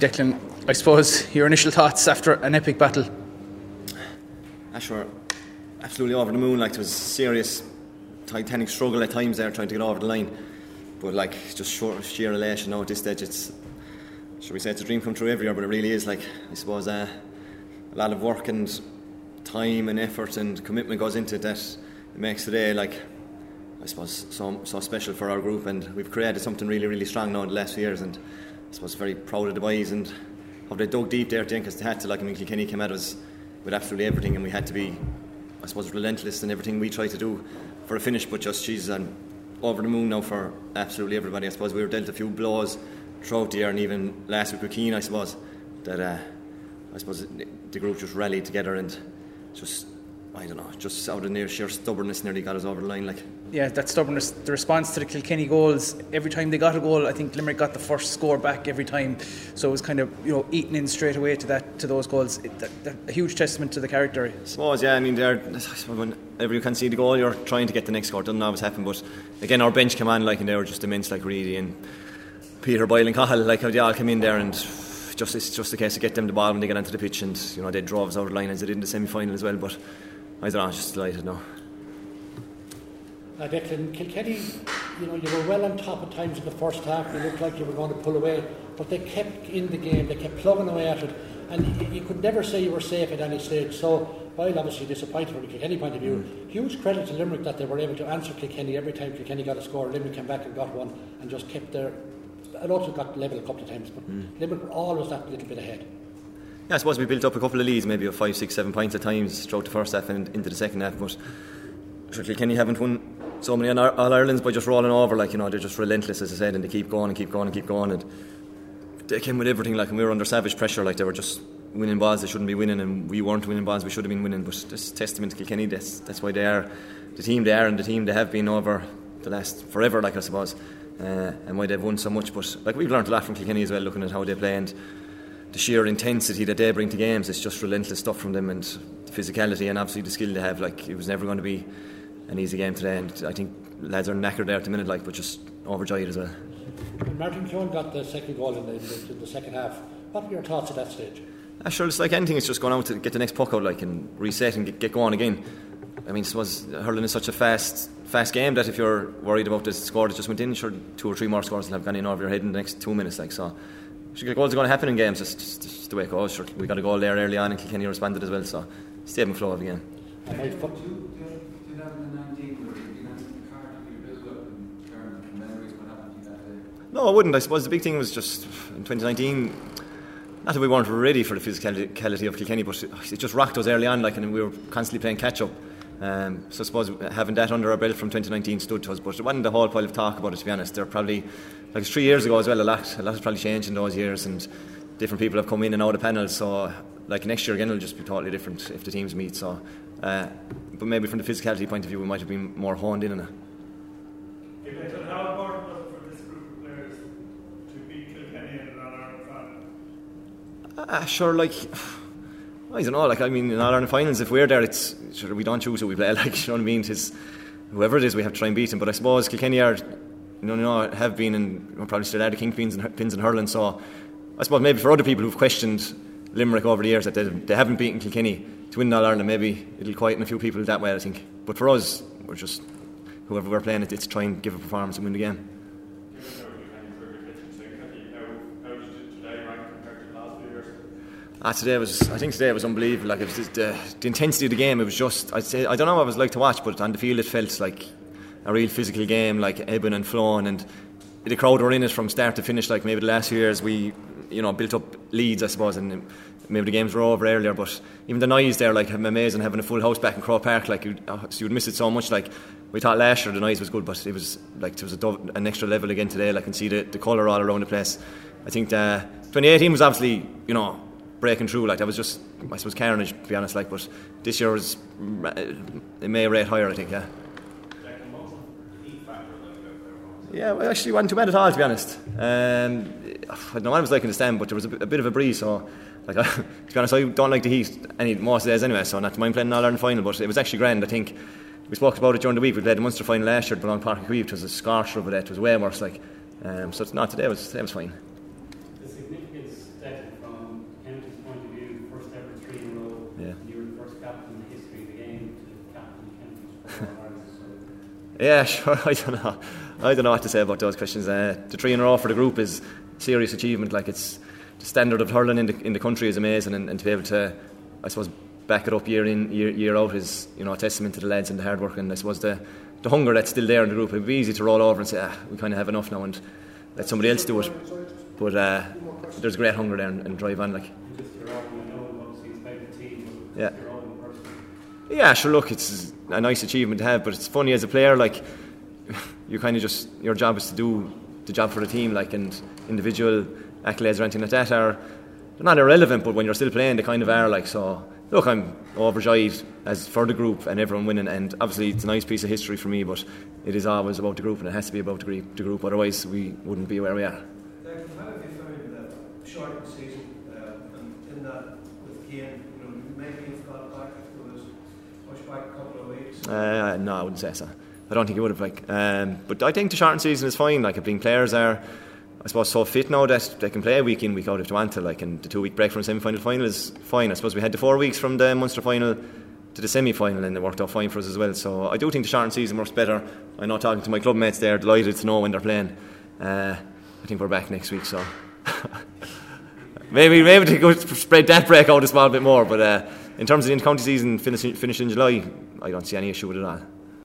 Declan, I suppose your initial thoughts after an epic battle. Ah, sure. Absolutely over the moon. Like it was a serious, titanic struggle at times there trying to get over the line. But like just short, sheer elation. Now at this stage, it's should we say it's a dream come true every year, but it really is. Like I suppose uh, a lot of work and time and effort and commitment goes into that it makes today like I suppose so so special for our group, and we've created something really really strong now in the last few years, and I suppose very proud of the boys and how they dug deep there at the end because they had to. Like I mean, Kilkenny came at us with absolutely everything, and we had to be, I suppose, relentless in everything we try to do for a finish. But just she's um, over the moon now for absolutely everybody. I suppose we were dealt a few blows throughout the year, and even last week with Keane, I suppose that uh, I suppose the group just rallied together and just I don't know, just out of near sheer stubbornness nearly got us over the line. Like yeah, that stubbornness, the response to the Kilkenny goals. Every time they got a goal, I think Limerick got the first score back every time. So it was kind of you know eating in straight away to that to those goals. It, that, that, a huge testament to the character. I suppose, yeah. I mean. Whenever you can see the goal, you're trying to get the next score. It doesn't always happen, but again, our bench on like, and they were just immense, like Reidy and Peter Boyle and Cahill, like how they all came in there and. Just, it's just a case to get them the ball when they get onto the pitch, and you know they drove us over the line as they did in the semi final as well. But I don't know, I'm just delighted now. Uh, Declan, Kilkenny, you know, you were well on top at times in the first half. You looked like you were going to pull away, but they kept in the game. They kept plugging away at it, and you could never say you were safe at any stage. So, while obviously disappointed from a Kilkenny point of view, mm. huge credit to Limerick that they were able to answer Kilkenny every time Kilkenny got a score. Limerick came back and got one, and just kept their. And also got level a couple of times, but mm. Limerick were always that little bit ahead. Yeah, I suppose we built up a couple of leads, maybe of five, six, seven points at times throughout the first half and into the second half. But Kilkenny haven't won so many All Irelands by just rolling over. Like you know, they're just relentless, as I said, and they keep going and keep going and keep going. And they came with everything. Like and we were under savage pressure. Like they were just winning balls they shouldn't be winning, and we weren't winning balls we should have been winning. But this testament to Kilkenny. That's that's why they are the team they are, and the team they have been over the last forever. Like I suppose. Uh, and why they've won so much, but like we've learned a lot from Kilkenny as well, looking at how they play and the sheer intensity that they bring to games. It's just relentless stuff from them, and the physicality and obviously the skill they have. Like it was never going to be an easy game today, and I think lads are knackered there at the minute, like, but just overjoyed as well. Martin Keoghan got the second goal in the, in the, second half. What were your thoughts at that stage? Uh, sure, it's like anything, it's just going out to get the next puck out, like, and reset and get, get going again. I mean, suppose hurling is such a fast, fast game that if you're worried about the score that just went in, sure, two or three more scores will have gone in over your head in the next two minutes, like so. Sure, goals are going to happen in games. It's just, just the way it goes. Sure, we got a goal there early on, and Kilkenny responded as well. So, stable flow of the game. No, I wouldn't. I suppose the big thing was just in 2019. Not that we weren't ready for the physicality of Kilkenny, but it just rocked us early on, like, and we were constantly playing catch up. Um, so I suppose having that under our belt from 2019 stood to us, but it wasn't a whole pile of talk about it. To be honest, there probably like three years ago as well. A lot, a lot has probably changed in those years, and different people have come in and out of panels. So like next year again, it'll just be totally different if the teams meet. So, uh, but maybe from the physicality point of view, we might have been more honed in on it. Uh, sure, like I don't know. Like I mean, in all Ireland finals, if we're there, it's sure we don't choose who we play. Like you know what I mean? It's whoever it is, we have to try and beat them. But I suppose Kilkenny are, you know, you know have been and probably still are the kingpins and pins and hurling. So I suppose maybe for other people who've questioned Limerick over the years that they, they haven't beaten Kilkenny to win All Ireland, maybe it'll quieten a few people that way. I think. But for us, we're just whoever we're playing, it's try and give a performance and win the game. Ah, today was. I think today was unbelievable. Like it was just, uh, the intensity of the game. It was just. I'd say I don't know what it was like to watch, but on the field it felt like a real physical game, like ebbing and flowing, and the crowd were in it from start to finish. Like maybe the last few years we, you know, built up leads, I suppose, and maybe the games were over earlier. But even the noise there, like amazing having a full house back in Croke Park. Like you'd, oh, you'd miss it so much. Like we thought last year the noise was good, but it was like there was an extra level again today. Like I can see the, the colour all around the place. I think the 2018 was obviously, you know breaking through. Like that was just, I suppose, carnage to be honest. Like, but this year was it may rate higher. I think, yeah. Yeah, well, actually wasn't too bad at all, to be honest. Um, I know it was like in the stand, but there was a, bit of a breeze. So, like, I, to be honest, I don't like the heat any most days anyway. So, not to mind playing all Ireland final, but it was actually grand. I think we spoke about it during the week. We played the Munster final last year at Balong Park and It was a scorcher there. It was way worse. Like, um, so it's not today. It was today was fine. The significance that Yeah, sure. I don't know. I don't know what to say about those questions. Uh, the three in a row for the group is serious achievement. Like it's the standard of hurling in the in the country is amazing, and, and to be able to, I suppose, back it up year in year, year out is you know a testament to the lads and the hard work. And I suppose the the hunger that's still there in the group. It'd be easy to roll over and say, ah, we kind of have enough now, and let somebody else do it. But uh, there's great hunger there and, and drive on. Like, yeah. Yeah, sure. Look, it's a nice achievement to have, but it's funny as a player. Like, you kind of just your job is to do the job for the team. Like, and individual accolades or anything like that are they're not irrelevant, but when you're still playing, they kind of are. Like, so look, I'm overjoyed as for the group and everyone winning, and obviously it's a nice piece of history for me. But it is always about the group, and it has to be about the group. The group Otherwise, we wouldn't be where we are. Short season, uh, and in that with Kane, you know, maybe you've got back back a couple of weeks? Uh, no, I wouldn't say so. I don't think it would have. Like, um, but I think the shortened season is fine. Like, I players are, I suppose, so fit now that they can play a week in, week out if they want to. Like, and the two week break from semi final final is fine. I suppose we had the four weeks from the Munster final to the semi final, and it worked out fine for us as well. So I do think the shortened season works better. I know talking to my club mates, they're delighted to know when they're playing. Uh, I think we're back next week, so maybe maybe to go spread that break out a small bit more, but. Uh, in terms of the county season finishing finish in July, I don't see any issue with it at all.